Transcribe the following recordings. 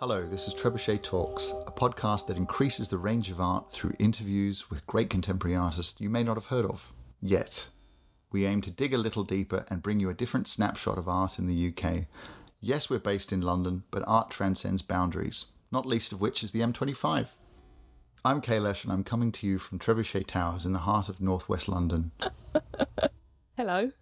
Hello, this is Trebuchet Talks, a podcast that increases the range of art through interviews with great contemporary artists you may not have heard of yet. We aim to dig a little deeper and bring you a different snapshot of art in the UK. Yes, we're based in London, but art transcends boundaries, not least of which is the M25. I'm Kailesh and I'm coming to you from Trebuchet Towers in the heart of northwest London. Hello.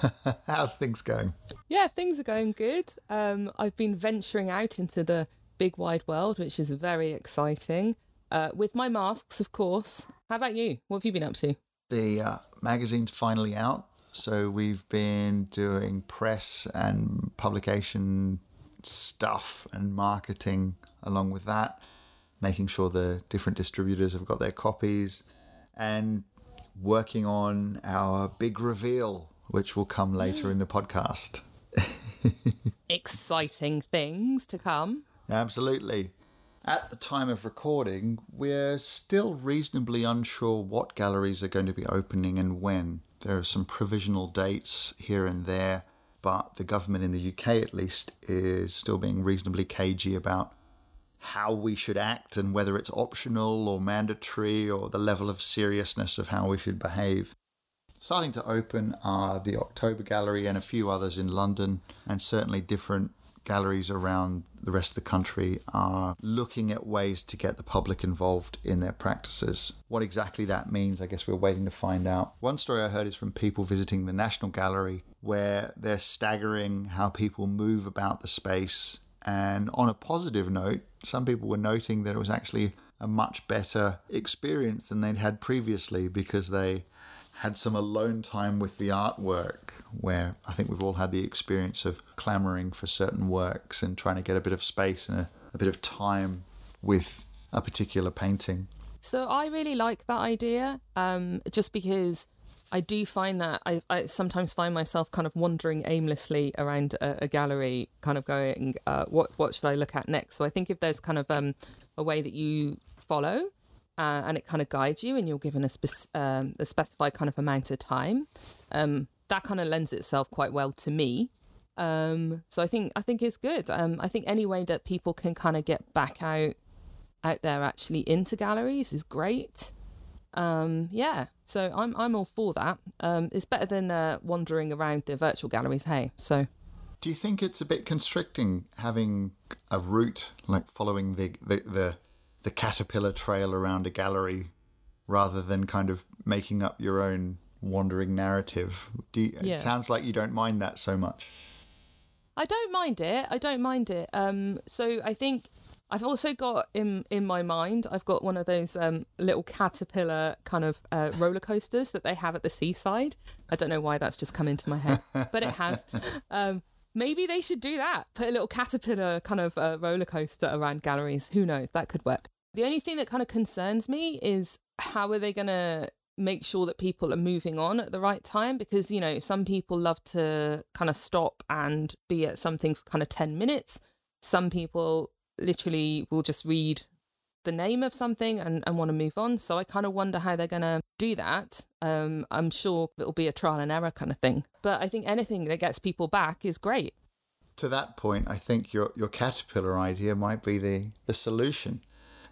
How's things going? Yeah, things are going good. Um, I've been venturing out into the big wide world, which is very exciting. Uh, with my masks, of course. How about you? What have you been up to? The uh, magazine's finally out, so we've been doing press and publication stuff and marketing along with that, making sure the different distributors have got their copies, and working on our big reveal, which will come later in the podcast. Exciting things to come. Absolutely. At the time of recording, we're still reasonably unsure what galleries are going to be opening and when. There are some provisional dates here and there, but the government in the UK, at least, is still being reasonably cagey about how we should act and whether it's optional or mandatory or the level of seriousness of how we should behave. Starting to open are the October Gallery and a few others in London, and certainly different galleries around the rest of the country are looking at ways to get the public involved in their practices. What exactly that means, I guess we're waiting to find out. One story I heard is from people visiting the National Gallery, where they're staggering how people move about the space. And on a positive note, some people were noting that it was actually a much better experience than they'd had previously because they had some alone time with the artwork where I think we've all had the experience of clamoring for certain works and trying to get a bit of space and a, a bit of time with a particular painting. So I really like that idea, um, just because I do find that I, I, sometimes find myself kind of wandering aimlessly around a, a gallery, kind of going, uh, "What what should I look at next?" So I think if there's kind of um, a way that you follow uh, and it kind of guides you and you're given a, spe- um, a specified kind of amount of time. Um, that kind of lends itself quite well to me. Um, so i think i think it's good. Um, i think any way that people can kind of get back out out there actually into galleries is great. Um, yeah so i'm i'm all for that. Um, it's better than uh, wandering around the virtual galleries hey so. Do you think it's a bit constricting having a route like following the the, the the caterpillar trail around a gallery rather than kind of making up your own wandering narrative. You, yeah. It sounds like you don't mind that so much. I don't mind it. I don't mind it. Um, so I think I've also got in in my mind. I've got one of those um, little caterpillar kind of uh, roller coasters that they have at the seaside. I don't know why that's just come into my head, but it has. Um, maybe they should do that. Put a little caterpillar kind of uh, roller coaster around galleries. Who knows? That could work. The only thing that kind of concerns me is how are they going to make sure that people are moving on at the right time because you know some people love to kind of stop and be at something for kind of 10 minutes some people literally will just read the name of something and, and want to move on so i kind of wonder how they're going to do that. Um, i'm sure it'll be a trial and error kind of thing but i think anything that gets people back is great. To that point i think your your caterpillar idea might be the the solution.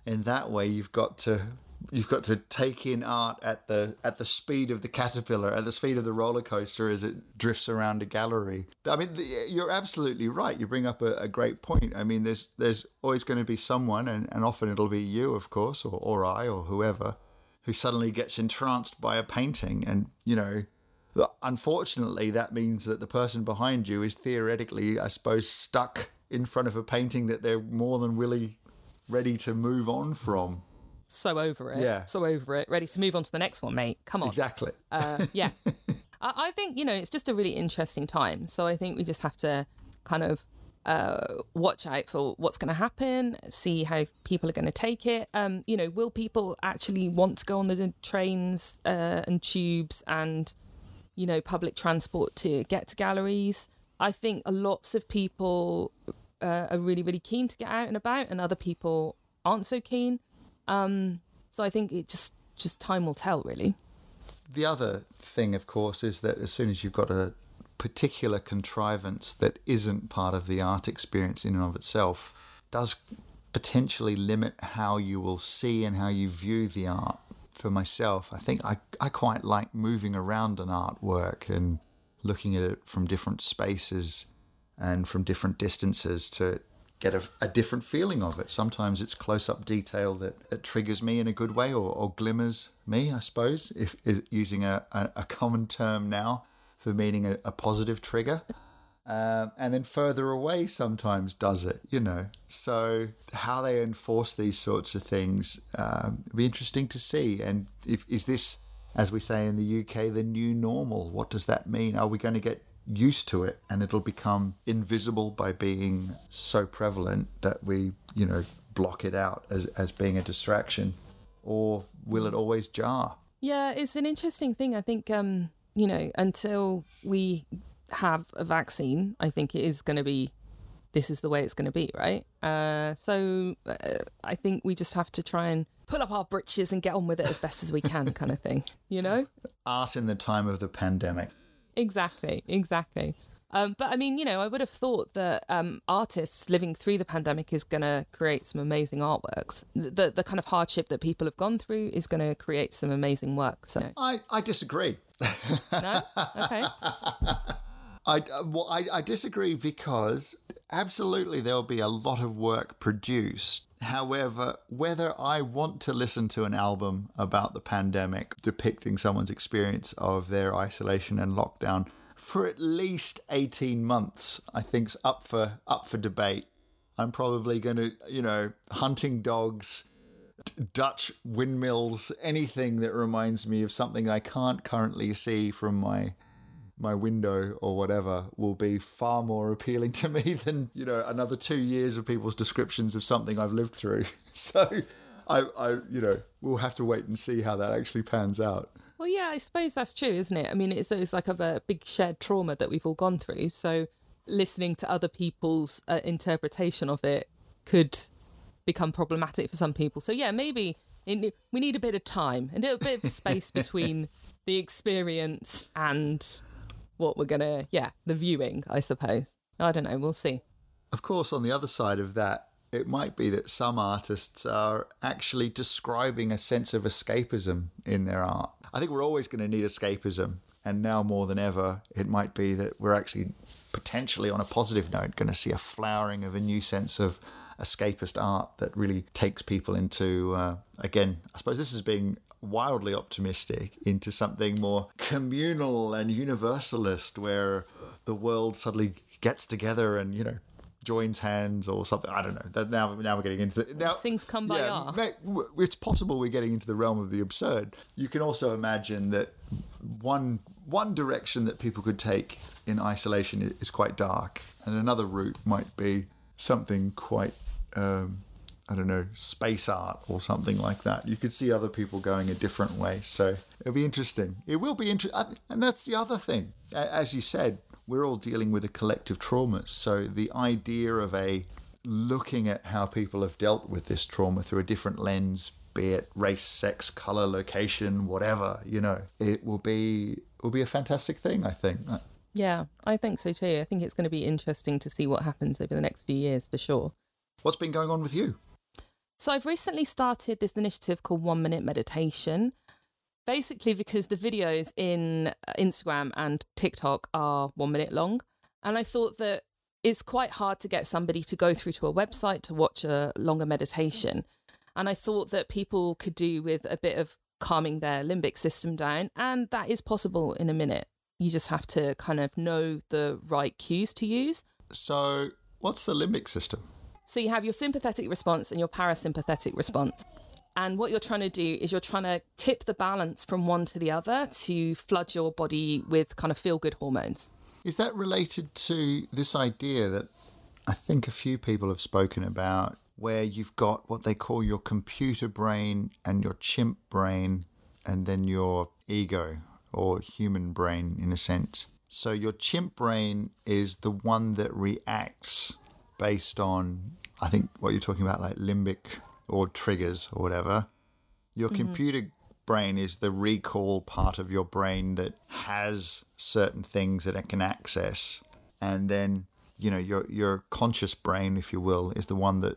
In that way you've got to you've got to take in art at the at the speed of the caterpillar at the speed of the roller coaster as it drifts around a gallery. I mean you're absolutely right. You bring up a, a great point. I mean there's there's always going to be someone and, and often it'll be you of course or, or i or whoever who suddenly gets entranced by a painting. And you know unfortunately that means that the person behind you is theoretically i suppose stuck in front of a painting that they're more than willing ready to move on from. So over it. Yeah. So over it. Ready to move on to the next one, mate. Come on. Exactly. Uh, yeah. I, I think, you know, it's just a really interesting time. So I think we just have to kind of uh, watch out for what's going to happen, see how people are going to take it. Um, you know, will people actually want to go on the trains uh, and tubes and, you know, public transport to get to galleries? I think lots of people uh, are really really keen to get out and about, and other people aren't so keen. Um, so I think it just just time will tell, really. The other thing, of course, is that as soon as you've got a particular contrivance that isn't part of the art experience in and of itself, does potentially limit how you will see and how you view the art. For myself, I think I, I quite like moving around an artwork and looking at it from different spaces and from different distances to get a, a different feeling of it. Sometimes it's close up detail that, that triggers me in a good way or, or glimmers me, I suppose, if, if using a, a, a common term now for meaning a, a positive trigger. Um, and then further away sometimes does it, you know. So how they enforce these sorts of things um, be interesting to see. And if is this, as we say in the UK, the new normal? What does that mean? Are we going to get used to it and it'll become invisible by being so prevalent that we, you know, block it out as as being a distraction, or will it always jar? Yeah, it's an interesting thing. I think um, you know until we have a vaccine, I think it is going to be this is the way it's going to be, right? Uh, so uh, I think we just have to try and pull up our britches and get on with it as best as we can, kind of thing, you know? Art in the time of the pandemic. Exactly, exactly. Um, but I mean, you know, I would have thought that um, artists living through the pandemic is going to create some amazing artworks. The the kind of hardship that people have gone through is going to create some amazing work. So I, I disagree. no, okay. I, well, I, I disagree because absolutely there'll be a lot of work produced. However, whether I want to listen to an album about the pandemic depicting someone's experience of their isolation and lockdown for at least 18 months, I think's up for up for debate. I'm probably going to, you know, hunting dogs, Dutch windmills, anything that reminds me of something I can't currently see from my my window or whatever will be far more appealing to me than you know another two years of people's descriptions of something I've lived through. So, I, I you know we'll have to wait and see how that actually pans out. Well, yeah, I suppose that's true, isn't it? I mean, it's it's like a big shared trauma that we've all gone through. So, listening to other people's uh, interpretation of it could become problematic for some people. So, yeah, maybe in, we need a bit of time and a bit of space between the experience and what we're gonna yeah the viewing i suppose. I don't know we'll see. Of course on the other side of that it might be that some artists are actually describing a sense of escapism in their art. I think we're always going to need escapism and now more than ever it might be that we're actually potentially on a positive note going to see a flowering of a new sense of escapist art that really takes people into uh, again i suppose this is being wildly optimistic into something more communal and universalist where the world suddenly gets together and you know joins hands or something. I don't know. That Now, now we're getting into the now things come by. Yeah, it's possible we're getting into the realm of the absurd. You can also imagine that one one direction that people could take in isolation is quite dark, and another route might be something quite um, I don't know, space art or something like that. You could see other people going a different way. So it'll be interesting. It will be interesting. And that's the other thing. As you said, we're all dealing with a collective trauma. So the idea of a looking at how people have dealt with this trauma through a different lens, be it race, sex, color, location, whatever, you know, it will be will be a fantastic thing, I think. Uh, yeah, I think so too. I think it's going to be interesting to see what happens over the next few years for sure. What's been going on with you? So I've recently started this initiative called One Minute Meditation. Basically, because the videos in uh, Instagram and TikTok are one minute long. And I thought that it's quite hard to get somebody to go through to a website to watch a longer meditation. And I thought that people could do with a bit of calming their limbic system down. And that is possible in a minute. You just have to kind of know the right cues to use. So, what's the limbic system? So you have your sympathetic response and your parasympathetic response. And what you're trying to do is you're trying to tip the balance from one to the other to flood your body with kind of feel good hormones. Is that related to this idea that I think a few people have spoken about, where you've got what they call your computer brain and your chimp brain, and then your ego or human brain in a sense? So your chimp brain is the one that reacts based on I think what you're talking about, like limbic or triggers or whatever, your mm-hmm. computer brain is the recall part of your brain that has certain things that it can access. And then, you know, your your conscious brain, if you will, is the one that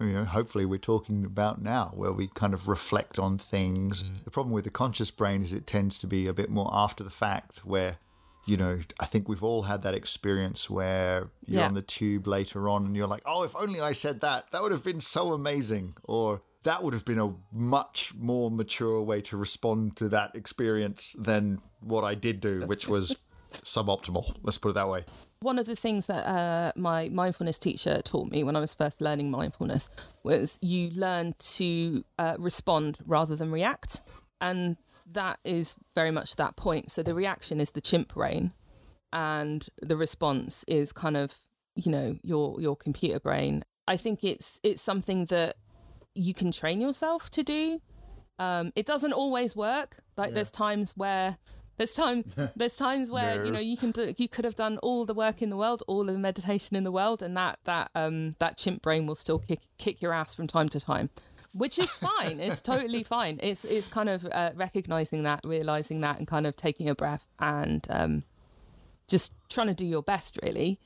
you know, hopefully we're talking about now, where we kind of reflect on things. The problem with the conscious brain is it tends to be a bit more after the fact, where you know, I think we've all had that experience where you're Yeah. on the tube later on and you're like, oh, if only I said that, that would have been so amazing. Or that would have been a much more mature way to respond to that experience than what I did do, which was suboptimal. Let's put it that way. One of the things that uh, my mindfulness teacher taught me when I was first learning mindfulness was you learn to uh, respond rather than react. And that is very much that point. So the reaction is the chimp brain, and the response is kind of, you know, your your computer brain. I think it's it's something that you can train yourself to do. Um, it doesn't always work. Like there's times where there's time there's times where you know you can do you could have done all the work in the world, all of the meditation in the world, and that that um that chimp brain will still kick kick your ass from time to time. Which is fine. it's totally fine. It's it's kind of uh, recognizing that, realizing that, and kind of taking a breath and um, just trying to do your best, really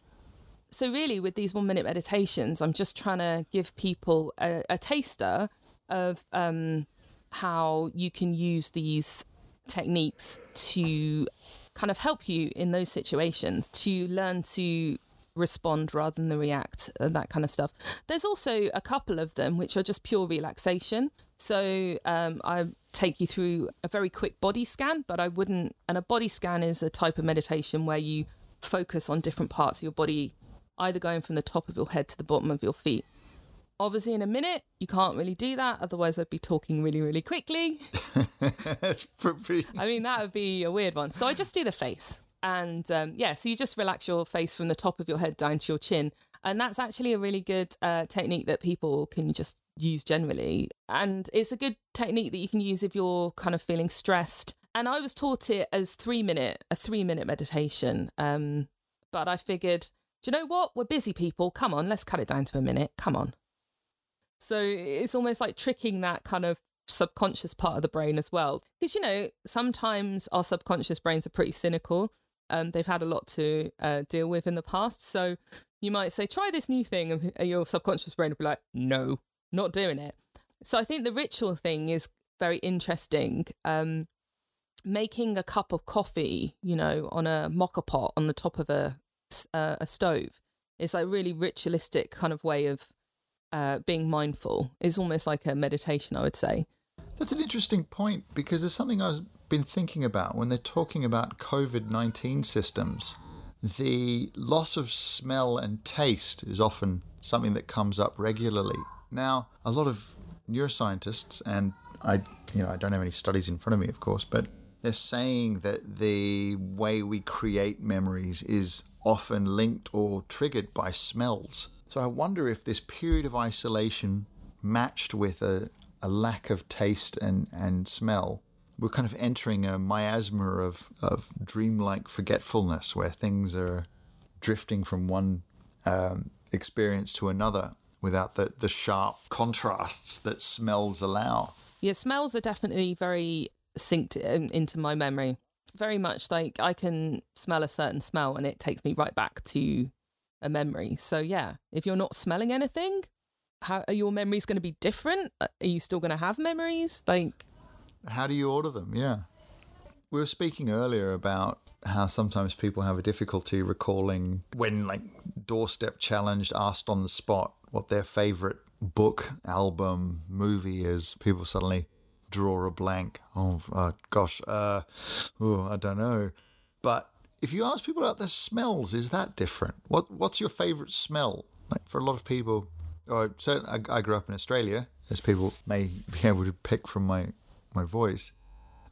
so really with these one minute meditations i'm just trying to give people a, a taster of um, how you can use these techniques to kind of help you in those situations to learn to respond rather than react and that kind of stuff there's also a couple of them which are just pure relaxation so um, i take you through a very quick body scan but i wouldn't and a body scan is a type of meditation where you focus on different parts of your body either going from the top of your head to the bottom of your feet. Obviously, in a minute, you can't really do that. Otherwise, I'd be talking really, really quickly. That's pretty. I mean, that would be a weird one. So I just do the face. And um, yeah, so you just relax your face from the top of your head down to your chin. And that's actually a really good uh, technique that people can just use generally. And it's a good technique that you can use if you're kind of feeling stressed. And I was taught it as three minute, a three minute meditation. Um, but I figured, do you know what? We're busy people. Come on, let's cut it down to a minute. Come on. So it's almost like tricking that kind of subconscious part of the brain as well. Because, you know, sometimes our subconscious brains are pretty cynical. Um, they've had a lot to uh, deal with in the past. So you might say, try this new thing. And your subconscious brain will be like, no, not doing it. So I think the ritual thing is very interesting. Um, making a cup of coffee, you know, on a mocha pot on the top of a, uh, a stove is like really ritualistic kind of way of uh, being mindful is almost like a meditation, I would say. That's an interesting point because there's something I've been thinking about when they're talking about COVID 19 systems. The loss of smell and taste is often something that comes up regularly. Now, a lot of neuroscientists, and I, you know, I don't have any studies in front of me, of course, but they're saying that the way we create memories is often linked or triggered by smells. So I wonder if this period of isolation matched with a, a lack of taste and, and smell, we're kind of entering a miasma of, of dreamlike forgetfulness where things are drifting from one um, experience to another without the, the sharp contrasts that smells allow. Yeah, smells are definitely very synced in, into my memory. Very much like I can smell a certain smell and it takes me right back to a memory. So yeah, if you're not smelling anything, how are your memories going to be different? Uh, Are you still going to have memories? Like, How do you order them? Yeah. We were speaking earlier about how sometimes people have a difficulty recalling when, like, doorstep challenged, asked on the spot what their favorite book, album, movie is. People suddenly draw a blank. Oh, uh, gosh, uh, I don't know. But if you ask people about their smells, is that different? What What's your favorite smell? Like for a lot of people, or certainly, I, I grew up in Australia, as people may be able to pick from my my voice,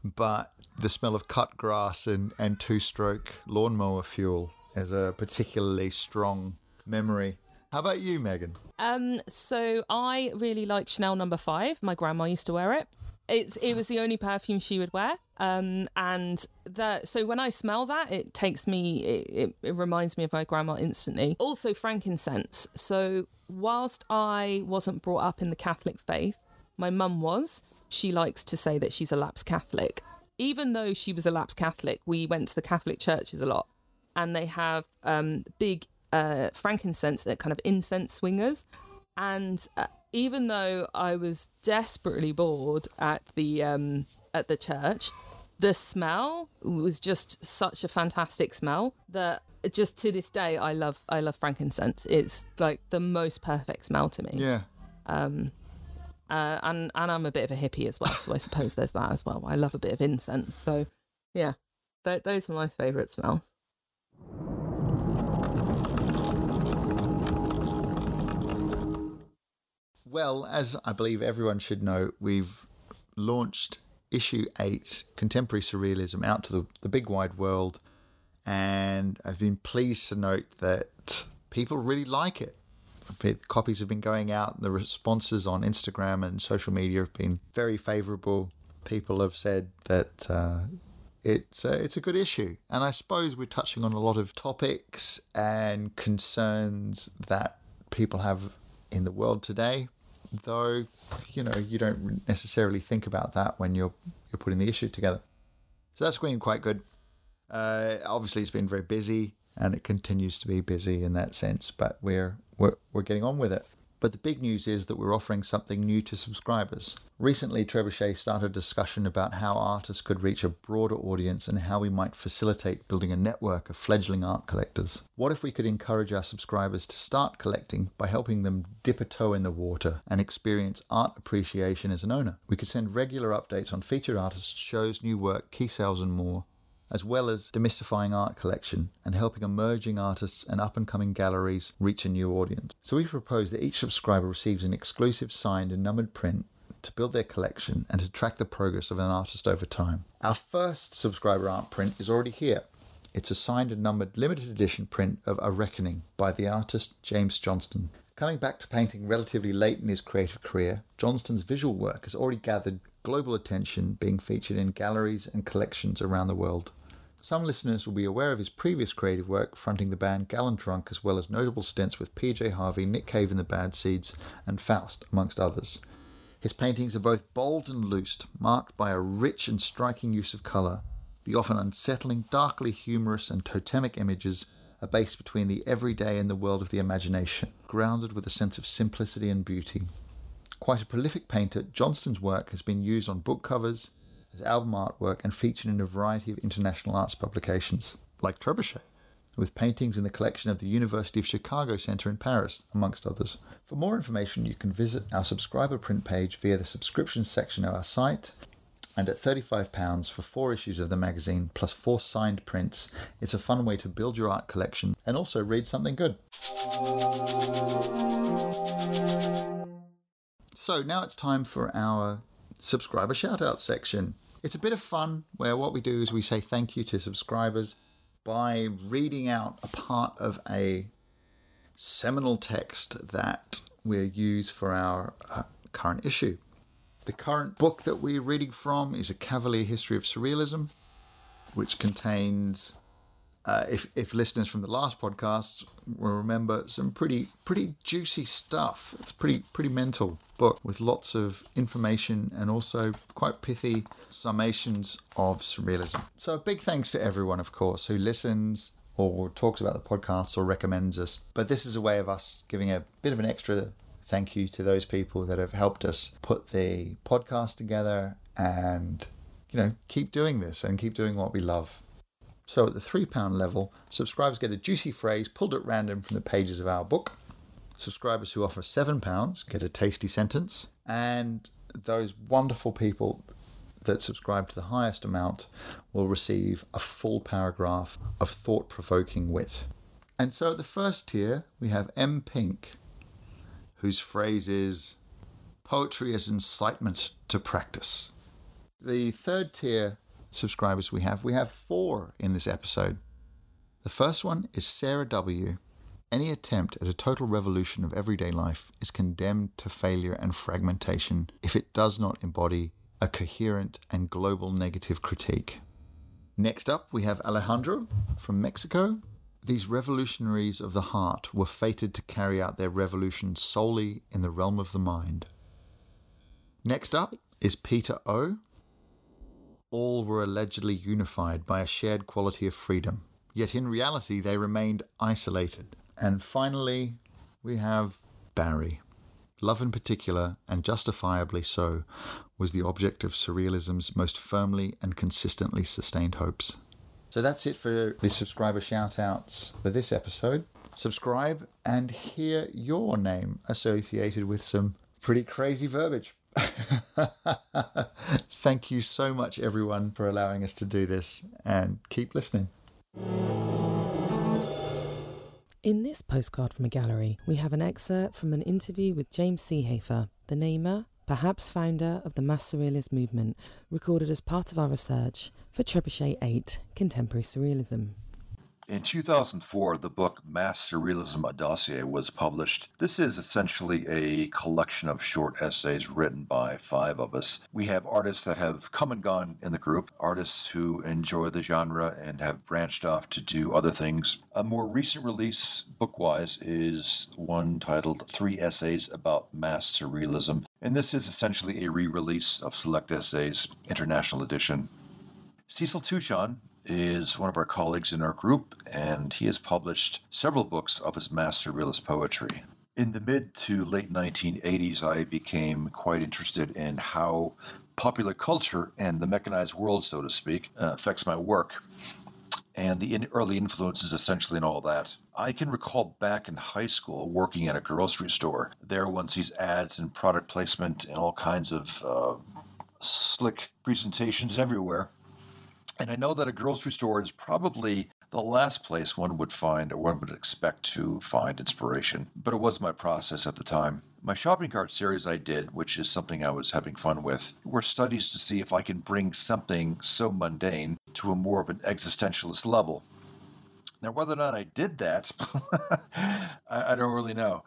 but the smell of cut grass and, and two stroke lawnmower fuel is a particularly strong memory. How about you, Megan? Um, so I really like Chanel number five. My grandma used to wear it. It's it was the only perfume she would wear. Um, and that so when I smell that, it takes me it, it, it reminds me of my grandma instantly. Also frankincense. So whilst I wasn't brought up in the Catholic faith, my mum was. She likes to say that she's a lapsed Catholic. Even though she was a lapsed Catholic, we went to the Catholic churches a lot, and they have um, big uh, frankincense, kind of incense swingers, and uh, even though I was desperately bored at the um, at the church, the smell was just such a fantastic smell that just to this day I love I love frankincense. It's like the most perfect smell to me. Yeah. Um, uh, and and I'm a bit of a hippie as well, so I suppose there's that as well. I love a bit of incense, so yeah, th- those are my favourite smells. Well, as I believe everyone should know, we've launched issue eight, Contemporary Surrealism, out to the, the big wide world. And I've been pleased to note that people really like it. Copies have been going out, the responses on Instagram and social media have been very favourable. People have said that uh, it's a, it's a good issue, and I suppose we're touching on a lot of topics and concerns that people have in the world today. Though, you know, you don't necessarily think about that when you're you're putting the issue together. So that's been quite good. Uh, obviously, it's been very busy, and it continues to be busy in that sense. But we're we're we're getting on with it. But the big news is that we're offering something new to subscribers. Recently, Trebuchet started a discussion about how artists could reach a broader audience and how we might facilitate building a network of fledgling art collectors. What if we could encourage our subscribers to start collecting by helping them dip a toe in the water and experience art appreciation as an owner? We could send regular updates on featured artists, shows, new work, key sales, and more as well as demystifying art collection and helping emerging artists and up and coming galleries reach a new audience. So we propose that each subscriber receives an exclusive signed and numbered print to build their collection and to track the progress of an artist over time. Our first subscriber art print is already here. It's a signed and numbered limited edition print of A Reckoning by the artist James Johnston. Coming back to painting relatively late in his creative career, Johnston's visual work has already gathered global attention, being featured in galleries and collections around the world. Some listeners will be aware of his previous creative work fronting the band Gallon Drunk, as well as notable stints with PJ Harvey, Nick Cave and the Bad Seeds, and Faust, amongst others. His paintings are both bold and loose, marked by a rich and striking use of colour. The often unsettling, darkly humorous, and totemic images are based between the everyday and the world of the imagination, grounded with a sense of simplicity and beauty. Quite a prolific painter, Johnston's work has been used on book covers, as album artwork and featured in a variety of international arts publications, like Trebuchet, with paintings in the collection of the University of Chicago Center in Paris, amongst others. For more information, you can visit our subscriber print page via the subscription section of our site. And at £35 for four issues of the magazine plus four signed prints, it's a fun way to build your art collection and also read something good. So now it's time for our subscriber shout out section. It's a bit of fun where what we do is we say thank you to subscribers by reading out a part of a seminal text that we use for our uh, current issue. The current book that we're reading from is A Cavalier History of Surrealism, which contains uh, if, if listeners from the last podcast will remember some pretty pretty juicy stuff. It's a pretty pretty mental book with lots of information and also quite pithy summations of surrealism. So a big thanks to everyone, of course, who listens or talks about the podcast or recommends us. But this is a way of us giving a bit of an extra thank you to those people that have helped us put the podcast together and you know keep doing this and keep doing what we love. So at the £3 level, subscribers get a juicy phrase pulled at random from the pages of our book. Subscribers who offer £7 get a tasty sentence. And those wonderful people that subscribe to the highest amount will receive a full paragraph of thought provoking wit. And so at the first tier, we have M. Pink, whose phrase is Poetry as incitement to practice. The third tier subscribers we have. We have four in this episode. The first one is Sarah W. Any attempt at a total revolution of everyday life is condemned to failure and fragmentation if it does not embody a coherent and global negative critique. Next up, we have Alejandro from Mexico. These revolutionaries of the heart were fated to carry out their revolution solely in the realm of the mind. Next up is Peter O all were allegedly unified by a shared quality of freedom, yet in reality they remained isolated. And finally, we have Barry, love in particular, and justifiably so, was the object of surrealism's most firmly and consistently sustained hopes. So that's it for the subscriber shoutouts for this episode. Subscribe and hear your name associated with some pretty crazy verbiage. Thank you so much, everyone, for allowing us to do this and keep listening. In this postcard from a gallery, we have an excerpt from an interview with James Seehafer, the namer, uh, perhaps founder of the Mass Surrealist movement, recorded as part of our research for Trebuchet 8 Contemporary Surrealism. In 2004, the book Mass Surrealism A Dossier was published. This is essentially a collection of short essays written by five of us. We have artists that have come and gone in the group, artists who enjoy the genre and have branched off to do other things. A more recent release, book wise, is one titled Three Essays About Mass Surrealism, and this is essentially a re release of Select Essays, International Edition. Cecil Touchon is one of our colleagues in our group, and he has published several books of his mass surrealist poetry. In the mid to late 1980s, I became quite interested in how popular culture and the mechanized world, so to speak, uh, affects my work and the in early influences essentially in all that. I can recall back in high school working at a grocery store. There one sees ads and product placement and all kinds of uh, slick presentations everywhere. And I know that a grocery store is probably the last place one would find or one would expect to find inspiration, but it was my process at the time. My shopping cart series I did, which is something I was having fun with, were studies to see if I can bring something so mundane to a more of an existentialist level. Now, whether or not I did that, I, I, don't really know.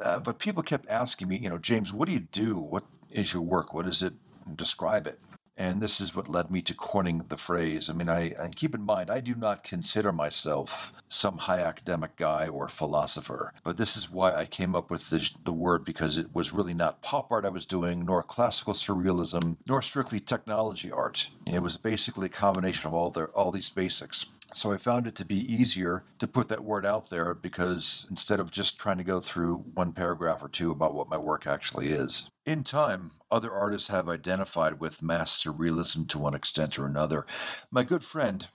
Uh, but people kept asking me, you know, James, what do you do? What is your work? What does it describe it? And this is what led me to coining the phrase. I mean, I, I, keep in mind, I do not consider myself some high academic guy or philosopher, but this is why I came up with the, the word because it was really not pop art I was doing, nor classical surrealism, nor strictly technology art. It was basically a combination of all the all these basics. So I found it to be easier to put that word out there because instead of just trying to go through one paragraph or two about what my work actually is. In time, other artists have identified with mass surrealism to one extent or another. My good friend,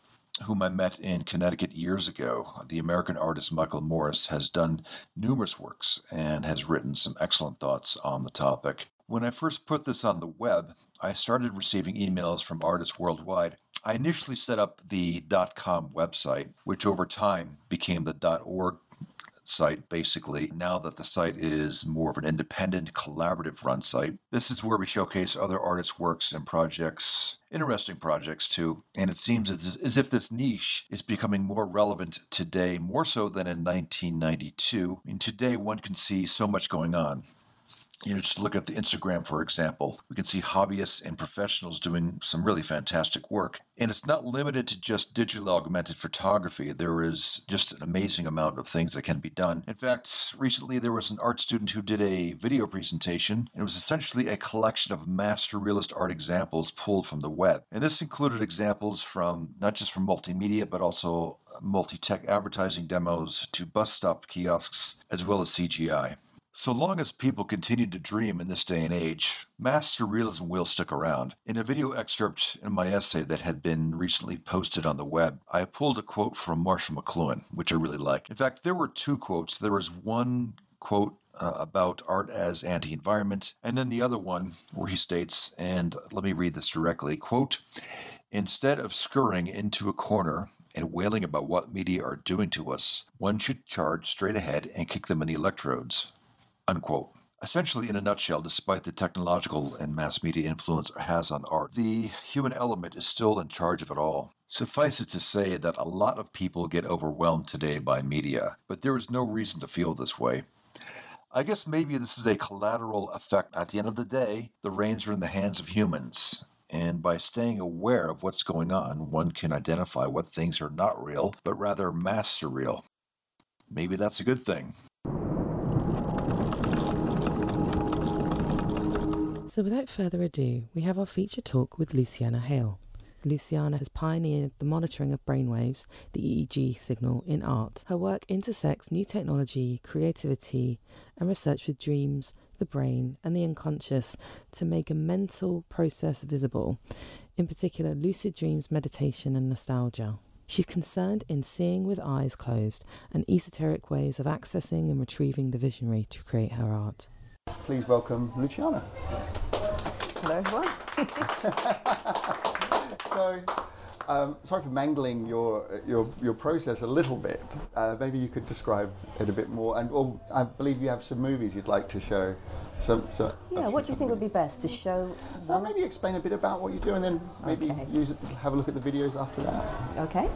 whom I met in Connecticut years ago, the American artist Michael Morris, has done numerous works and has written some excellent thoughts on the topic. When I first put this on the web, I started receiving emails from artists worldwide. I initially set up the .com website, which over time became the .org site basically. Now that the site is more of an independent collaborative run site this is where we showcase other artists works and projects interesting projects too. And it seems as, if this niche is becoming more relevant today more so than in 1992 I mean today one can see so much going on you know, just look at the Instagram, for example. We can see hobbyists and professionals doing some really fantastic work. And it's not limited to just digital augmented photography. There is just an amazing amount of things that can be done. In fact, recently there was an art student who did a video presentation. It was essentially a collection of mass surrealist art examples pulled from the web. And this included examples from not just from multimedia, but also uh, multi tech advertising demos to bus stop kiosks, as well as CGI. So long as people continue to dream in this day and age, mass surrealism will stick around. In a video excerpt in my essay that had been recently posted on the web, I pulled a quote from Marshall McLuhan, which I really like. In fact, there were two quotes. There was one quote uh, about art as anti-environment, and then the other one where he states, and let me read this directly, quote, Instead of scurrying into a corner and wailing about what media are doing to us, one should charge straight ahead and kick them in the electrodes. Unquote. Essentially, in a nutshell, despite the technological and mass media influence it has on art, the human element is still in charge of it all. Suffice it to say that a lot of people get overwhelmed today by media, but there is no reason to feel this way. I guess maybe this is a collateral effect. At the end of the day, the reins are in the hands of humans. And by staying aware of what's going on, one can identify what things are not real, but rather mass surreal. Maybe that's a good thing. So, without further ado, we have our feature talk with Luciana Haill. Luciana has pioneered the monitoring of brainwaves, the EEG signal, in art. Her work intersects new technology, creativity, and research with dreams, the brain, and the unconscious to make a mental process visible, in particular, lucid dreams, meditation, and nostalgia. She's concerned in seeing with eyes closed and esoteric ways of accessing and retrieving the visionary to create her art. Please welcome Luciana. Hello, everyone. so, um, sorry for mangling your your your process a little bit. Uh, maybe you could describe it a bit more. And well, I believe you have some movies you'd like to show. Some, so yeah, what do you think would be best to show? Well, maybe explain a bit about what you do, and then maybe okay. use it, have a look at the videos after that. Okay.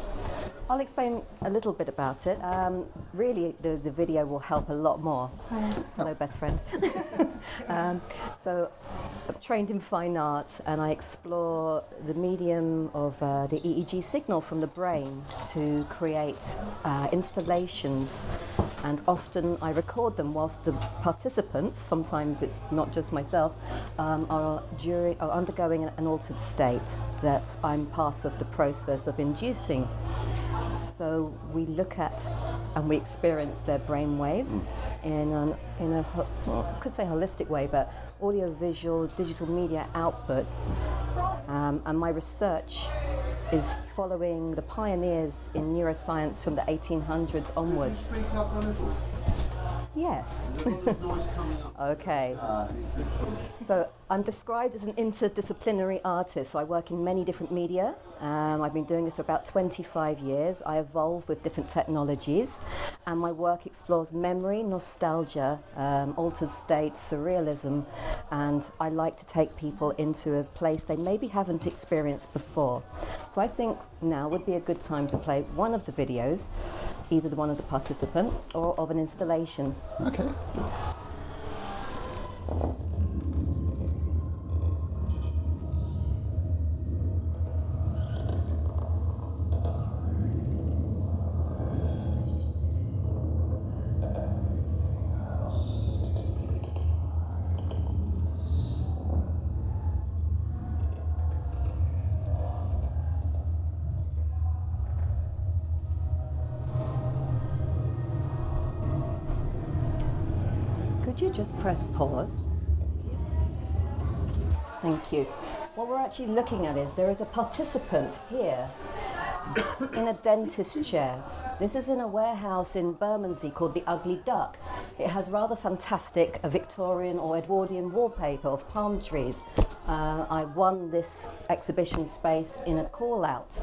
I'll explain a little bit about it. Um, really, the, the video will help a lot more. Hello, best friend. um, so, I'm trained in fine art and I explore the medium of uh, the EEG signal from the brain to create uh, installations. And often I record them whilst the participants, sometimes it's not just myself, um, are, during, are undergoing an altered state that I'm part of the process of inducing. So we look at and we experience their brain waves mm. in, an, in a, well, I could say holistic way, but audio, visual, digital media output. Um, and my research is following the pioneers in neuroscience from the 1800s onwards. Yes. okay. So I'm described as an interdisciplinary artist. So I work in many different media. Um, I've been doing this for about 25 years. I evolve with different technologies, and my work explores memory, nostalgia, um, altered states, surrealism, and I like to take people into a place they maybe haven't experienced before. So I think now would be a good time to play one of the videos either the one of the participant or of an installation. Okay. You. What we're actually looking at is there is a participant here in a dentist chair. This is in a warehouse in Bermondsey called the Ugly Duck. It has rather fantastic Victorian or Edwardian wallpaper of palm trees. Uh, I won this exhibition space in a call out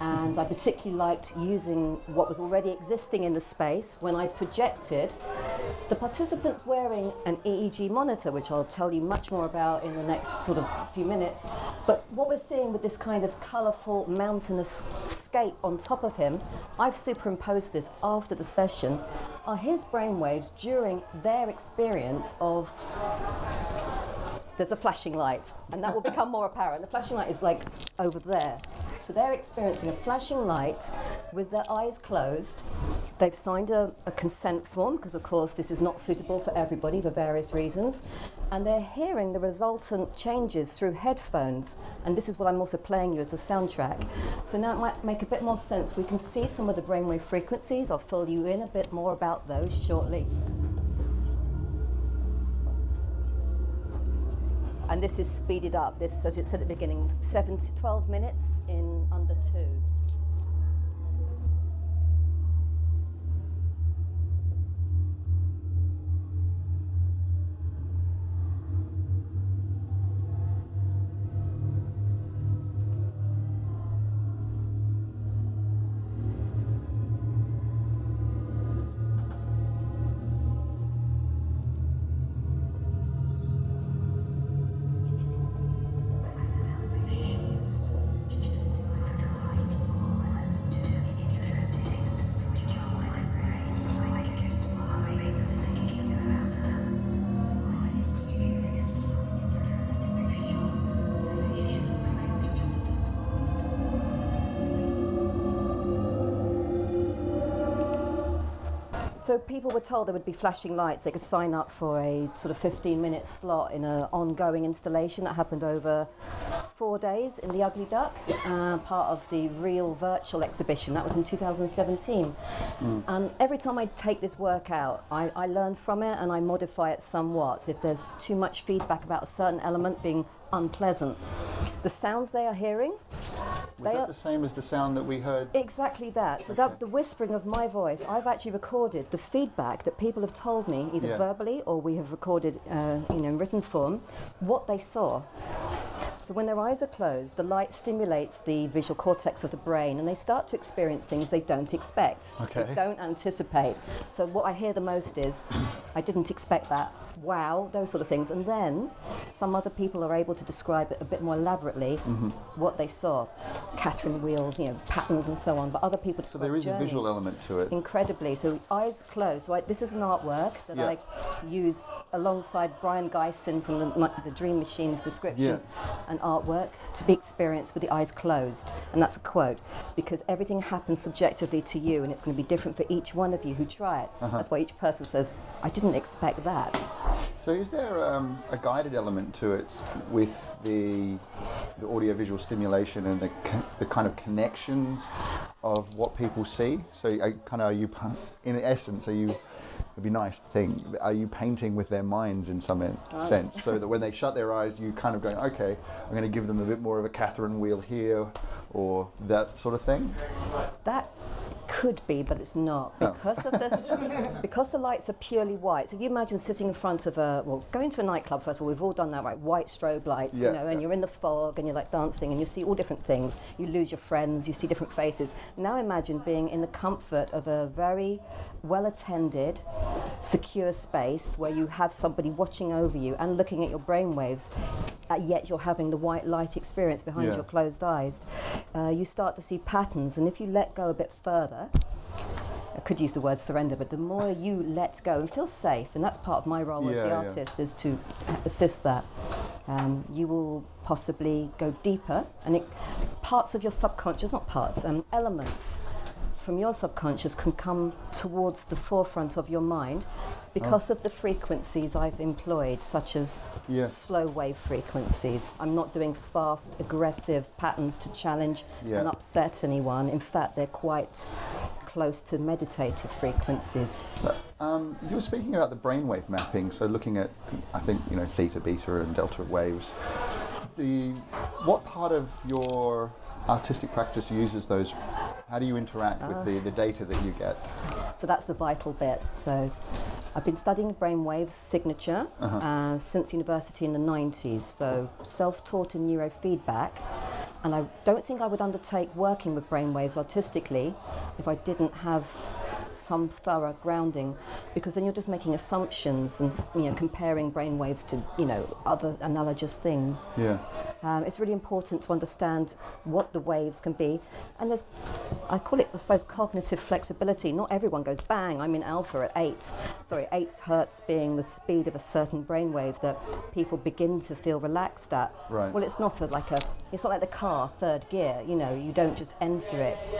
and I particularly liked using what was already existing in the space when I projected the participants wearing an EEG monitor, which I'll tell you much more about in the next sort of few minutes. But what we're seeing with this kind of colourful mountainous scape on top of him, I've superimposed this after the session, are his brainwaves during their experience of there's a flashing light, and that will become more apparent. The flashing light is like over there. So they're experiencing a flashing light with their eyes closed. They've signed a, a consent form because, of course, this is not suitable for everybody for various reasons. And they're hearing the resultant changes through headphones. And this is what I'm also playing you as a soundtrack. So now it might make a bit more sense. We can see some of the brainwave frequencies. I'll fill you in a bit more about those shortly. And this is speeded up. This, as it said at the beginning, 7 to 12 minutes in under two. So people were told there would be flashing lights. They could sign up for a sort of 15-minute slot in an ongoing installation that happened over four days in the Ugly Duck, uh, part of the real virtual exhibition. That was in 2017. And every time I take this work out, I, I learn from it and I modify it somewhat. If there's too much feedback about a certain element being unpleasant, the sounds they are hearing Was that are- the same as the sound that we heard? Exactly that. So that the whispering of my voice, I've actually recorded the feedback that people have told me, either Yeah. verbally or we have recorded, uh, you know, in written form, what they saw. So when their eyes are closed, the light stimulates the visual cortex of the brain, and they start to experience things they don't expect. Okay. They don't anticipate. So what I hear the most is, "I didn't expect that." Wow, those sort of things. And then some other people are able to describe it a bit more elaborately Mm-hmm. what they saw, Catherine wheels, you know, patterns and so on. But other people So there is a visual element to it. incredibly. So eyes closed. So I, this is an artwork that Yeah. I use alongside Brion Gysin from the, the Dream Machines description, an artwork to be experienced with the eyes closed. And that's a quote because everything happens subjectively to you, and it's going to be different for each one of you who try it. Uh-huh. That's why each person says, "I didn't expect that." So is there um, a guided element to it with the the audiovisual stimulation and the the kind of connections of what people see? So kind of are you in essence are you It'd be nice to think. Are you painting with their minds in some in- sense, so that when they shut their eyes, you kind of going, okay, I'm going to give them a bit more of a Catherine wheel here, or that sort of thing. That could be, but it's not Oh. because of the because the lights are purely white. So if you imagine sitting in front of a well, going to a nightclub first of all. We've all done that, right? White strobe lights, Yeah, you know, and yeah. you're in the fog and you're like dancing and you see all different things. You lose your friends, you see different faces. Now imagine being in the comfort of a very well attended, secure space where you have somebody watching over you and looking at your brainwaves, uh, yet you're having the white light experience behind Yeah. your closed eyes. Uh, you start to see patterns, and if you let go a bit further, I could use the word surrender, but the more you let go and feel safe, and that's part of my role as Yeah, the yeah. artist, is to assist that. Um, you will possibly go deeper, and it, parts of your subconscious, not parts, um, elements from your subconscious can come towards the forefront of your mind because of the frequencies I've employed, such as slow wave frequencies. I'm not doing fast, aggressive patterns to challenge Yeah. and upset anyone. In fact, they're quite close to meditative frequencies. Um, you were speaking about the brainwave mapping, so looking at, I think, you know, theta, beta, and delta waves. The what part of your artistic practice uses those? How do you interact with the, the data that you get? So that's the vital bit. So I've been studying brainwaves signature Uh-huh. uh, since university in the 90s. So self-taught in neurofeedback. And I don't think I would undertake working with brainwaves artistically if I didn't have some thorough grounding because then you're just making assumptions and you know comparing brainwaves to you know other analogous things Yeah. Um, it's really important to understand what the waves can be. And there's, I call it, I suppose, cognitive flexibility. Not everyone goes bang, I'm in alpha at eight. Sorry, eight hertz being the speed of a certain brainwave that people begin to feel relaxed at. Right. Well, it's not a, like a, it's not like the car, third gear. You know, you don't just enter it.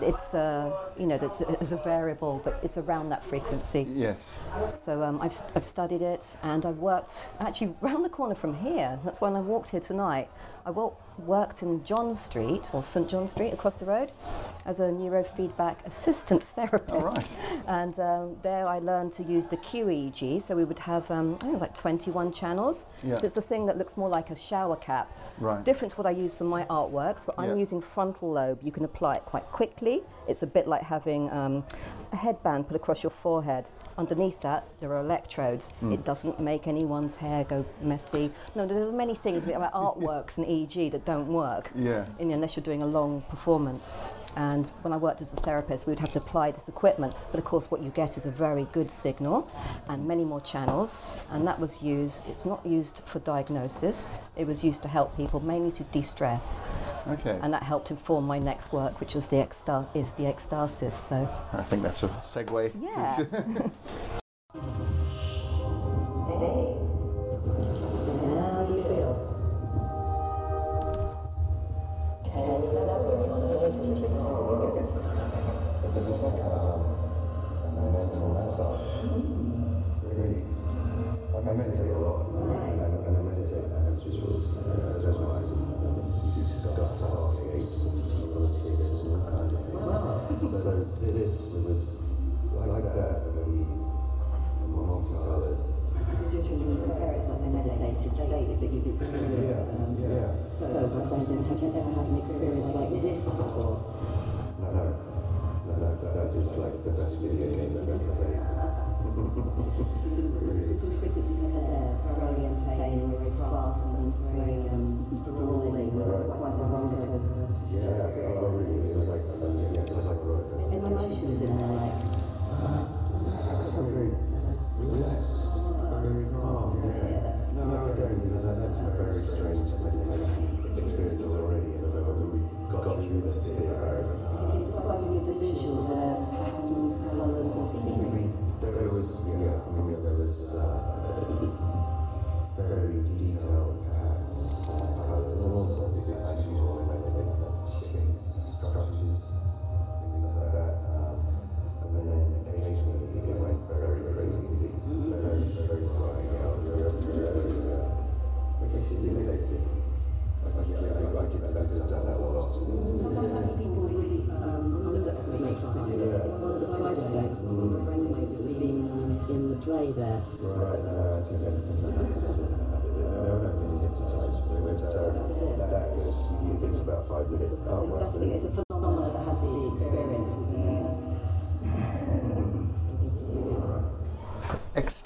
It's, uh, you know, there's, there's a variable, but it's around that frequency. Yes. So um, I've, I've studied it and I worked actually round the corner from here. That's when I walked here tonight. I worked in John Street or St John Street across the road as a neurofeedback assistant therapist. All right. And um, there I learned to use the QEEG. So we would have, um, I think it was like 21 channels. Yeah. So it's a thing that looks more like a shower cap. Right. Different to what I use for my artworks, but I'm using frontal lobe. You can apply it quite quickly. It's a bit like having um, a headband put across your forehead. Underneath that, there are electrodes. Hmm. It doesn't make anyone's hair go messy. No, there are many things about artworks and EEG that don't work Yeah. unless you're doing a long performance. And when I worked as a therapist, we would have to apply this equipment. But of course, what you get is a very good signal and many more channels. And that was used, it's not used for diagnosis, it was used to help people mainly to de stress. Okay. And that helped inform my next work, which was the exta- is the ecstasis. So, I think that's a segue. yeah.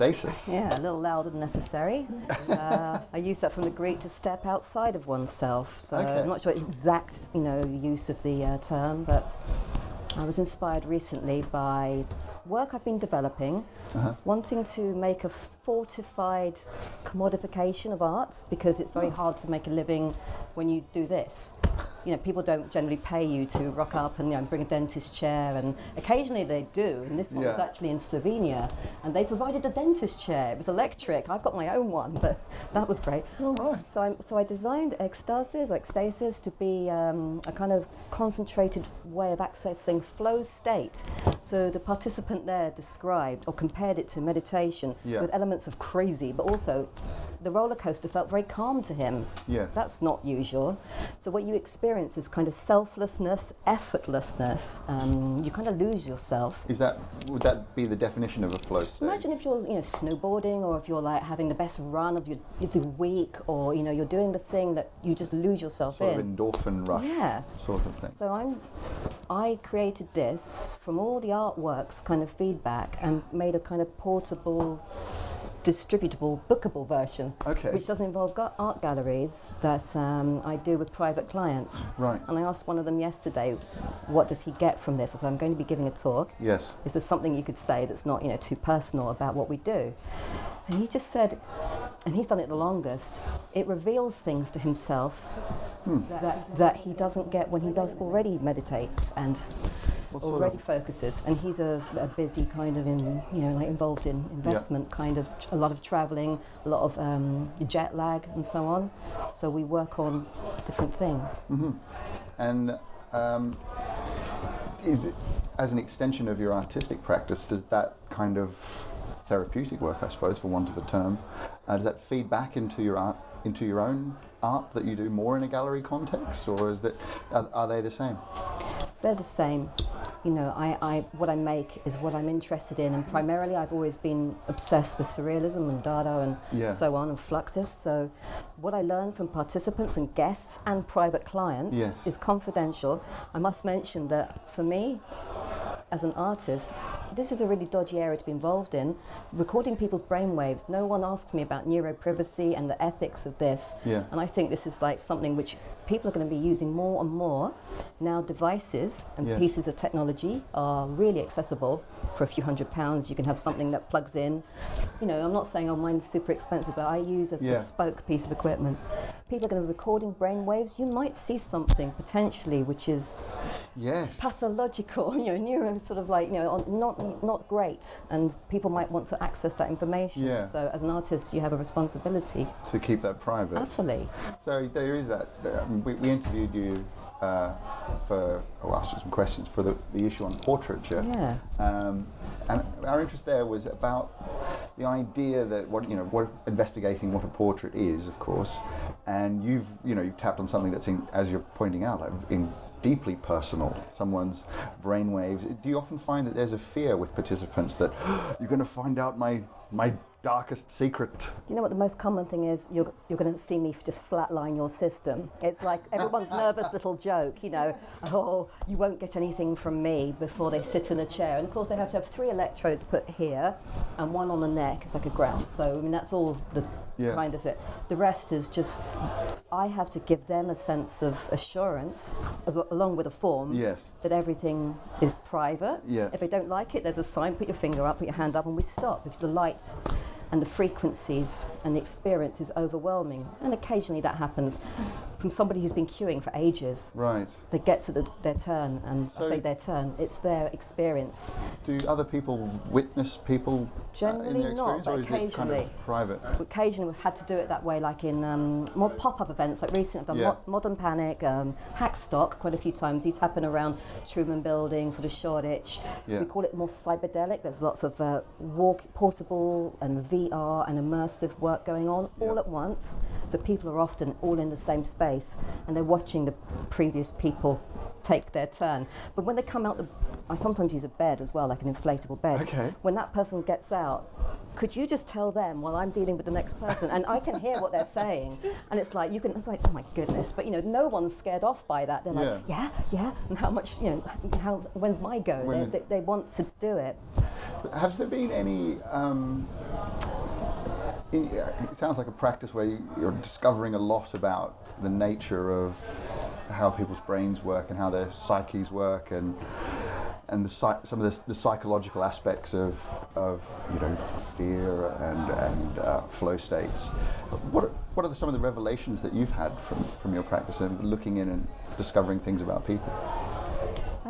Ecstasis. Yeah, a little louder than necessary. Uh, I use that from the Greek to step outside of oneself. So Okay. I'm not sure exact, you know, use of the uh, term, but I was inspired recently by work I've been developing, wanting to make a fortified commodification of art because it's very hard to make a living when you do this. You know, people don't generally pay you to rock up and you know, bring a dentist chair, and occasionally they do. And this one was actually in Slovenia, and they provided a dentist chair. It was electric. I've got my own one, but that was great. All right. So I, so I designed ecstasis or ecstasis to be um, a kind of concentrated way of accessing flow state. So the participant there described or compared it to meditation Yeah. with elements of crazy, but also the roller coaster felt very calm to him. Yes. That's not usual. So what you experience is kind of selflessness, effortlessness. Um, you kind of lose yourself. Is that would that be the definition of a flow state? Imagine if you're, you know, snowboarding, or if you're like having the best run of your, of the week, or you know, you're doing the thing that you just lose yourself sort in. of endorphin rush Yeah. sort of thing. So I'm, I created this from all the artworks kind of feedback and made a kind of portable, distributable, bookable version. Okay. Which doesn't involve art galleries that um, I do with private clients. Right. And I asked one of them yesterday, what does he get from this? I said, I'm going to be giving a talk. Yes. Is there something you could say that's not, you know, too personal about what we do? And he just said, and he's done it the longest, it reveals things to himself that, that he doesn't get when he does already meditates and already of- focuses. And he's a, a busy kind of, in, you know, like involved in investment, kind of a lot of traveling, a lot of um, jet lag and so on. So we work on different things. And um, is it, as an extension of your artistic practice, does that kind of therapeutic work, I suppose, for want of a term, uh, does that feed back into your art, into your own art that you do more in a gallery context, or is that are, are they the same? They're the same. You know, I, I, what I make is what I'm interested in, and primarily I've always been obsessed with surrealism and Dada and Yeah. so on, and Fluxus. So, what I learn from participants and guests and private clients Yes. is confidential. I must mention that for me, as an artist, this is a really dodgy area to be involved in. Recording people's brainwaves, no one asks me about neuroprivacy and the ethics of this. Yeah. And I think this is like something which people are going to be using more and more. Now, devices and Yes. pieces of technology are really accessible. For a few hundred pounds, you can have something that plugs in. You know, I'm not saying, oh, mine's super expensive, but I use a Yeah. bespoke piece of equipment. People are going to be recording brainwaves. You might see something potentially which is Yes. pathological, you know, neuro sort of like, you know, not not great, and people might want to access that information. Yeah. So as an artist, you have a responsibility. To keep that private. Utterly. So there is that. um, we, we interviewed you uh, for, oh, asked you some questions for the, the issue on portraiture. Yeah. Um, and our interest there was about the idea that what you know, what investigating what a portrait is, of course, and you've you know you've tapped on something that's in, as you're pointing out, like in deeply personal, someone's brainwaves. Do you often find that there's a fear with participants that you're going to find out my my darkest secret? Do you know what the most common thing is? You're, you're going to see me just flatline your system. It's like everyone's nervous little joke, you know, oh, you won't get anything from me before they sit in a chair. And of course, they have to have three electrodes put here and one on the neck as like a ground. So, I mean, that's all the Yeah. kind of it. The rest is just, I have to give them a sense of assurance, as, along with a form, Yes. that everything is private. Yes. If they don't like it, there's a sign, put your finger up, put your hand up, and we stop. If the light and the frequencies and the experience is overwhelming, and occasionally that happens from somebody who's been queuing for ages. Right. They get to the, their turn, and So- I say their turn, it's their experience. Do other people witness people uh, in Generally their not, experience, but or is it kind occasionally. of private? Occasionally we've had to do it that way, like in um, more pop-up events. Like recently, I've done Yeah. Mo- Modern Panic, um, Hackstock quite a few times. These happen around Truman Building, sort of Shoreditch. Yeah. We call it more cyberdelic. There's lots of uh, walk, portable and VR and immersive work going on all at once. So people are often all in the same space and they're watching the previous people take their turn. But when they come out, the, I sometimes use a bed as well, like an inflatable bed. Okay. When that person gets out, could you just tell them while I'm dealing with the next person? And I can hear what they're saying. And it's like, you can, it's like, oh my goodness. But, you know, no one's scared off by that. They're like, yeah, yeah. And how much, you know, how, when's my go? When- They, they, they want to do it. Has there been any? Um, it sounds like a practice where you, you're discovering a lot about the nature of how people's brains work and how their psyches work, and and the some of the, the psychological aspects of of you know fear and and uh, flow states. What are- what are the, some of the revelations that you've had from from your practice and looking in and discovering things about people?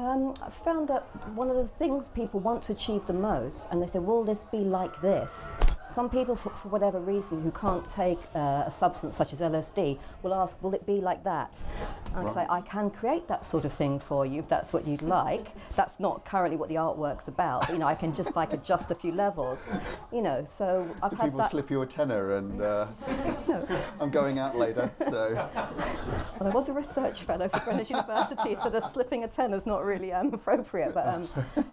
Um, I found that one of the things people want to achieve the most, and they say, will this be like this? Some people, for, for whatever reason, who can't take uh, a substance such as LSD, will ask, will it be like that? And I say, I can create that sort of thing for you if that's what you'd like. That's not currently what the artwork's about. But, you know, I can just like adjust a few levels. You know, so I've Do had people that. slip you a tenner and uh, I'm going out later, so Well, I was a research fellow for Greenwich University, so the slipping a ten is not really um, appropriate. But um,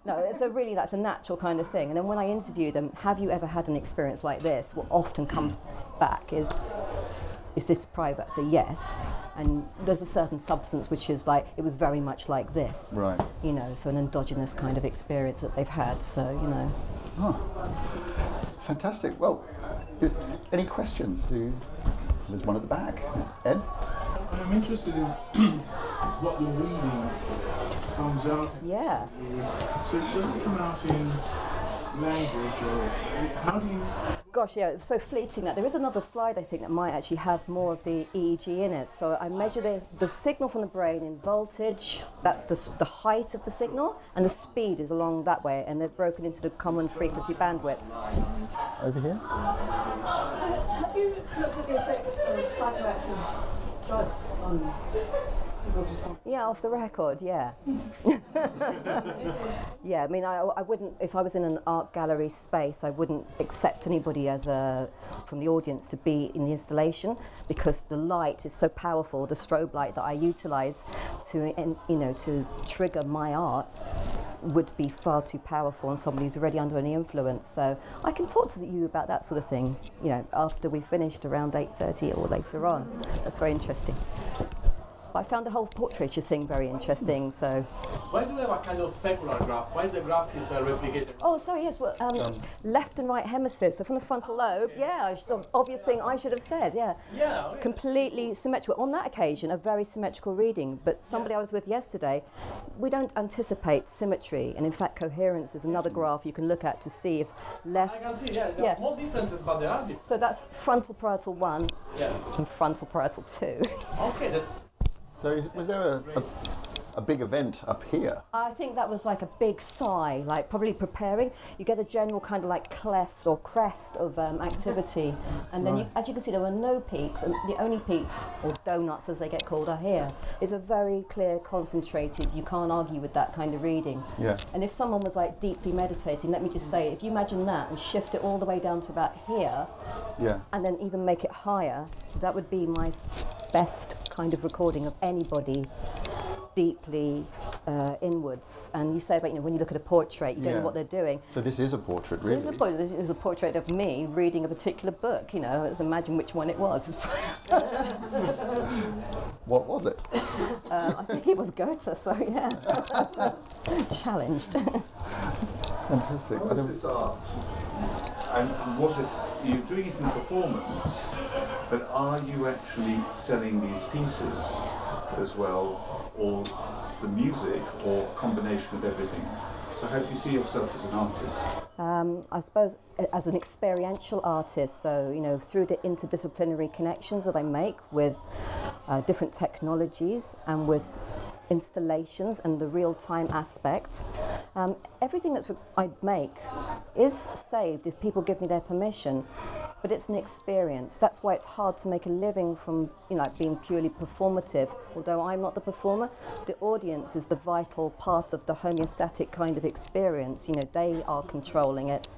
no, it's a really that's a natural kind of thing. And then when I interview them, have you ever had an experience like this? What often comes back is, is this private? So yes. And there's a certain substance which is like it was very much like this. right. You know, so an endogenous kind of experience that they've had. So you know. Fantastic. Well, uh, any questions? Do there's one at the back. Ed. I'm interested in what the reading comes out. Yeah. So it doesn't come out in language or how do you? Gosh, yeah, so fleeting that. There is another slide, I think, that might actually have more of the EEG in it. So I measure the, the signal from the brain in voltage, that's the, the height of the signal, and the speed is along that way, and they're broken into the common frequency bandwidths. Over here. Have you looked at the effect of psychoactive drugs on Yeah, off the record, yeah. yeah, I mean, I, I wouldn't, if I was in an art gallery space, I wouldn't accept anybody as a, from the audience to be in the installation because the light is so powerful, the strobe light that I utilize to, you know, to trigger my art would be far too powerful on somebody who's already under any influence. So I can talk to you about that sort of thing, you know, after we finished around 8.30 or later on. That's very interesting. I found the whole portraiture thing very interesting. So, Why do we have a kind of specular graph? Why the graph is uh, replicated? oh, sorry, yes, well, um, left and right hemispheres. So from the frontal lobe, yeah, I should, obvious thing I should have said, yeah. Yeah, okay. Completely symmetrical. On that occasion, a very symmetrical reading. But somebody I was with yesterday, we don't anticipate symmetry, and in fact, coherence is another graph you can look at to see if left. I can see, yeah, there Yeah. small differences, but there are differences. So that's frontal parietal one Yeah. and frontal parietal two. Okay, that's So, is, was there a, a, a big event up here. I think that was like a big sigh, like probably preparing. You get a general kind of like cleft or crest of um, activity, and then you, as you can see, there were no peaks, and the only peaks or donuts, as they get called, are here. It's a very clear, concentrated. You can't argue with that kind of reading. Yeah. And if someone was like deeply meditating, let me just say, if you imagine that and shift it all the way down to about here, Yeah. and then even make it higher, that would be my best kind of recording of anybody deeply uh, inwards. And you say about, you know, when you look at a portrait, you don't Yeah. know what they're doing. So this is a portrait, So really. this is a portrait, it was a portrait of me reading a particular book, you know, let's imagine which one it was. What was it? um, I think it was Goethe, so yeah. Challenged. Fantastic. I What is this art? And and what it, you're doing it in performance, but are you actually selling these pieces as well, or the music, or combination of everything? So how do you see yourself as an artist? Um, I suppose as an experiential artist, so you know, through the interdisciplinary connections that I make with uh, different technologies and with installations and the real-time aspect, um, everything that I make is saved if people give me their permission. But it's an experience. That's why it's hard to make a living from you know being purely performative. Although I'm not the performer, the audience is the vital part of the homeostatic kind of experience. You know, they are controlling it.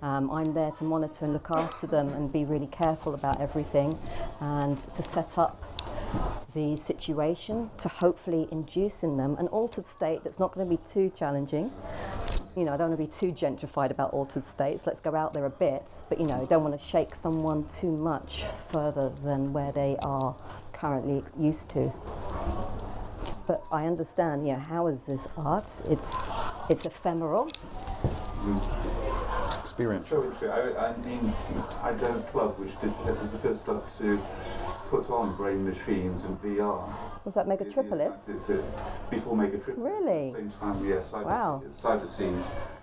Um, I'm there to monitor and look after them and be really careful about everything, and to set up the situation to hopefully induce in them an altered state that's not going to be too challenging. You know, I don't want to be too gentrified about altered states. Let's go out there a bit, but you know, don't want to shake someone too much further than where they are currently used to. But I understand, you know, how is this art? It's it's ephemeral. Experience. So interesting. I, I mean, I joined a club which did, it was the first club to put on brain machines and VR. Was that Megatripolis? It's it before Megatripolis. Really? At the same time, yes. Cyber, Wow. Cyber Seed.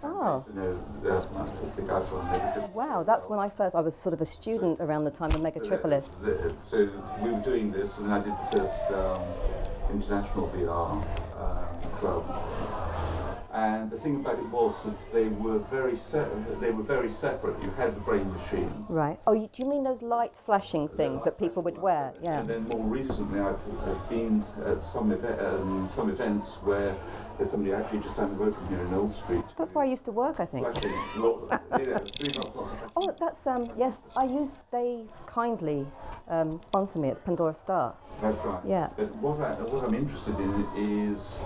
Oh. You know, the, the guy from Megatripolis. Wow, that's when I first, I was sort of a student around the time of Megatripolis. The- So we were doing this, and I did the first um, international VR um, club. And the thing about it was that they were very se- they were very separate. You had the brain machines. Right. Oh, you, do you mean those light flashing things that people would wear? Yeah. And then more recently, I've, I've been at some, eve- um, some events where there's somebody actually just down the road from here in Old Street. That's where I used to work, I think. Flashing, you know, doing lots, lots of Oh, that's um. Yes, I used. They kindly um, sponsor me. It's Pandora Star. That's right. Yeah. But what, I, what I'm interested in is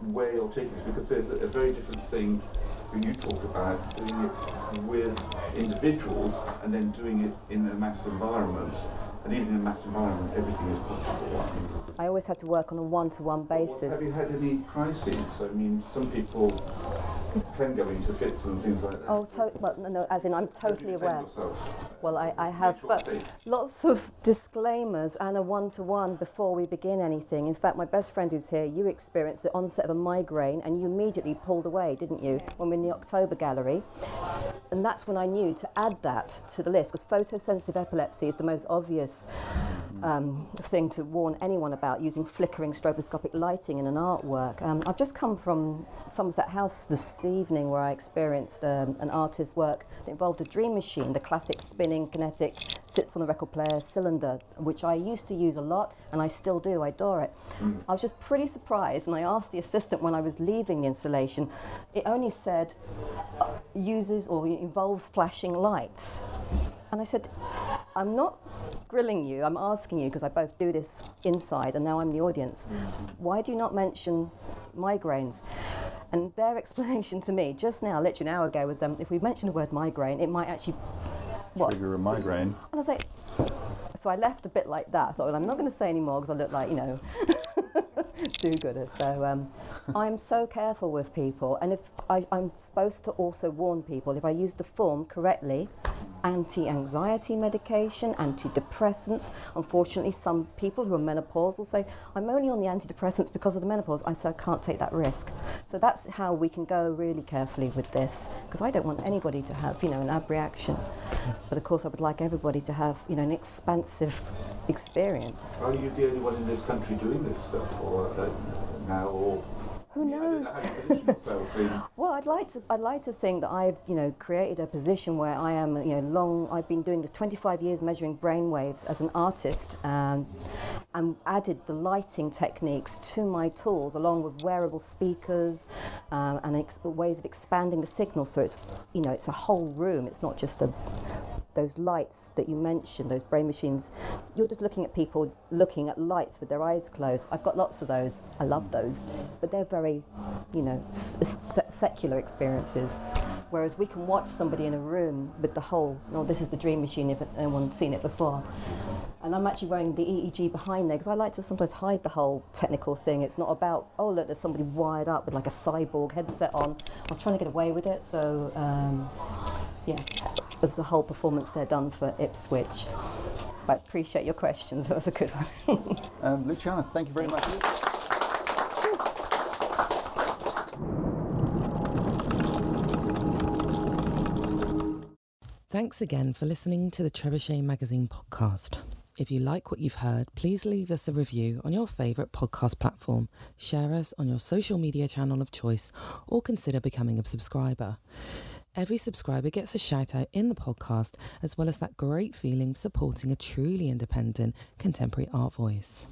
where you're taking this, because there's a, a very different thing when you talk about doing it with individuals and then doing it in a mass environment. And even in a mass environment, everything is possible. I always had to work on a one-to-one basis. Have you had any crises? I mean, some people can go into fits and things like that. Oh, to- well, no, no, as in I'm totally aware. yourself? Well, I, I have but safe. lots of disclaimers and a one-to-one before we begin anything. In fact, my best friend who's here, you experienced the onset of a migraine and you immediately pulled away, didn't you, when we we're in the October gallery? And that's when I knew to add that to the list because photosensitive epilepsy is the most obvious um, thing to warn anyone about using flickering stroboscopic lighting in an artwork. Um, I've just come from Somerset House this evening where I experienced um, an artist's work that involved a dream machine, the classic spinning kinetic, sits on a record player cylinder, which I used to use a lot and I still do, I adore it. I was just pretty surprised and I asked the assistant when I was leaving the installation, it only said uh, uses or involves flashing lights. And I said, I'm not grilling you, I'm asking you because I both do this inside and now I'm the audience. Why do you not mention migraines? And their explanation to me just now, literally an hour ago, was um, if we mention the word migraine, it might actually. What? Trigger a migraine. And I was like, so I left a bit like that. I thought, well, I'm not going to say anymore because I look like, you know, do gooder. So um, I'm so careful with people. And if I, I'm supposed to also warn people, if I use the form correctly, anti anxiety medication, antidepressants. Unfortunately, some people who are menopausal say, I'm only on the antidepressants because of the menopause. I say, I can't take that risk. So that's how we can go really carefully with this because I don't want anybody to have, you know, an ab reaction. But of course, I would like everybody to have, you know, an expansive experience. Are you the only one in this country doing this stuff, or uh, now, or Who knows? how do you position yourself in? Well, I'd like to. I'd like to think that I've, you know, created a position where I am, you know, long. I've been doing this 25 years, measuring brain waves as an artist, and and added the lighting techniques to my tools, along with wearable speakers, um, and ex- ways of expanding the signal. So it's, you know, it's a whole room. It's not just a those lights that you mentioned, those brain machines, you're just looking at people looking at lights with their eyes closed. I've got lots of those. I love those. But they're very, you know, secular experiences. Whereas we can watch somebody in a room with the whole, no, this is the dream machine if anyone's seen it before. And I'm actually wearing the EEG behind there because I like to sometimes hide the whole technical thing. It's not about, oh, look, there's somebody wired up with like a cyborg headset on. I was trying to get away with it, so um, yeah, there's a whole performance there done for Ipswich. But appreciate your questions. That was a good one. Um, Luciana, thank you very much. Thanks again for listening to the Trebuchet Magazine podcast. If you like what you've heard, please leave us a review on your favourite podcast platform, share us on your social media channel of choice, or consider becoming a subscriber. Every subscriber gets a shout out in the podcast, as well as that great feeling supporting a truly independent contemporary art voice.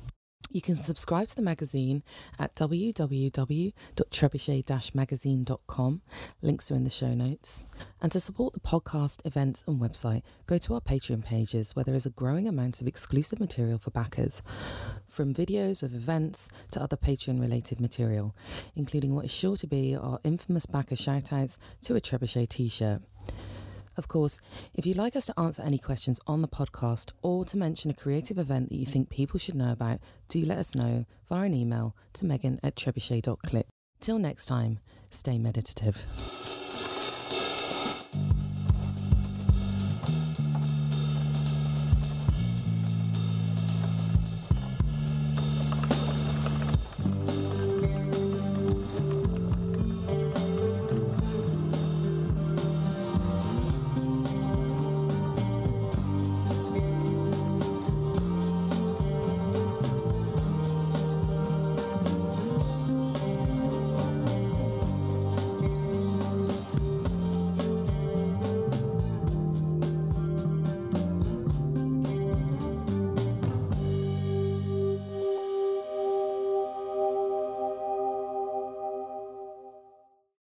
You can subscribe to the magazine at www.trebuchet-magazine.com. Links are in the show notes. And to support the podcast, events, and website, go to our Patreon pages where there is a growing amount of exclusive material for backers, from videos of events to other Patreon related material, including what is sure to be our infamous backer shoutouts to a Trebuchet t shirt. Of course, if you'd like us to answer any questions on the podcast or to mention a creative event that you think people should know about, do let us know via an email to megan at trebuchet.click. Till next time, stay meditative.